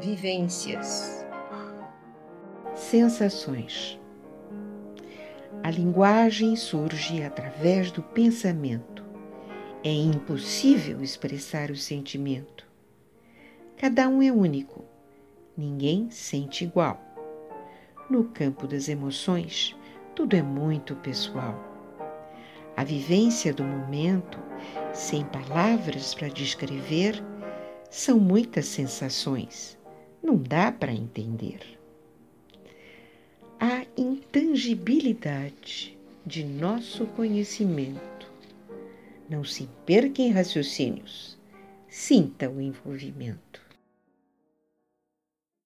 Vivências. Sensações. A linguagem surge através do pensamento. É impossível expressar o sentimento. Cada um é único. Ninguém sente igual. No campo das emoções, tudo é muito pessoal. A vivência do momento, sem palavras para descrever, são muitas sensações não dá para entender. A intangibilidade de nosso conhecimento. Não se perca em raciocínios, sinta o envolvimento.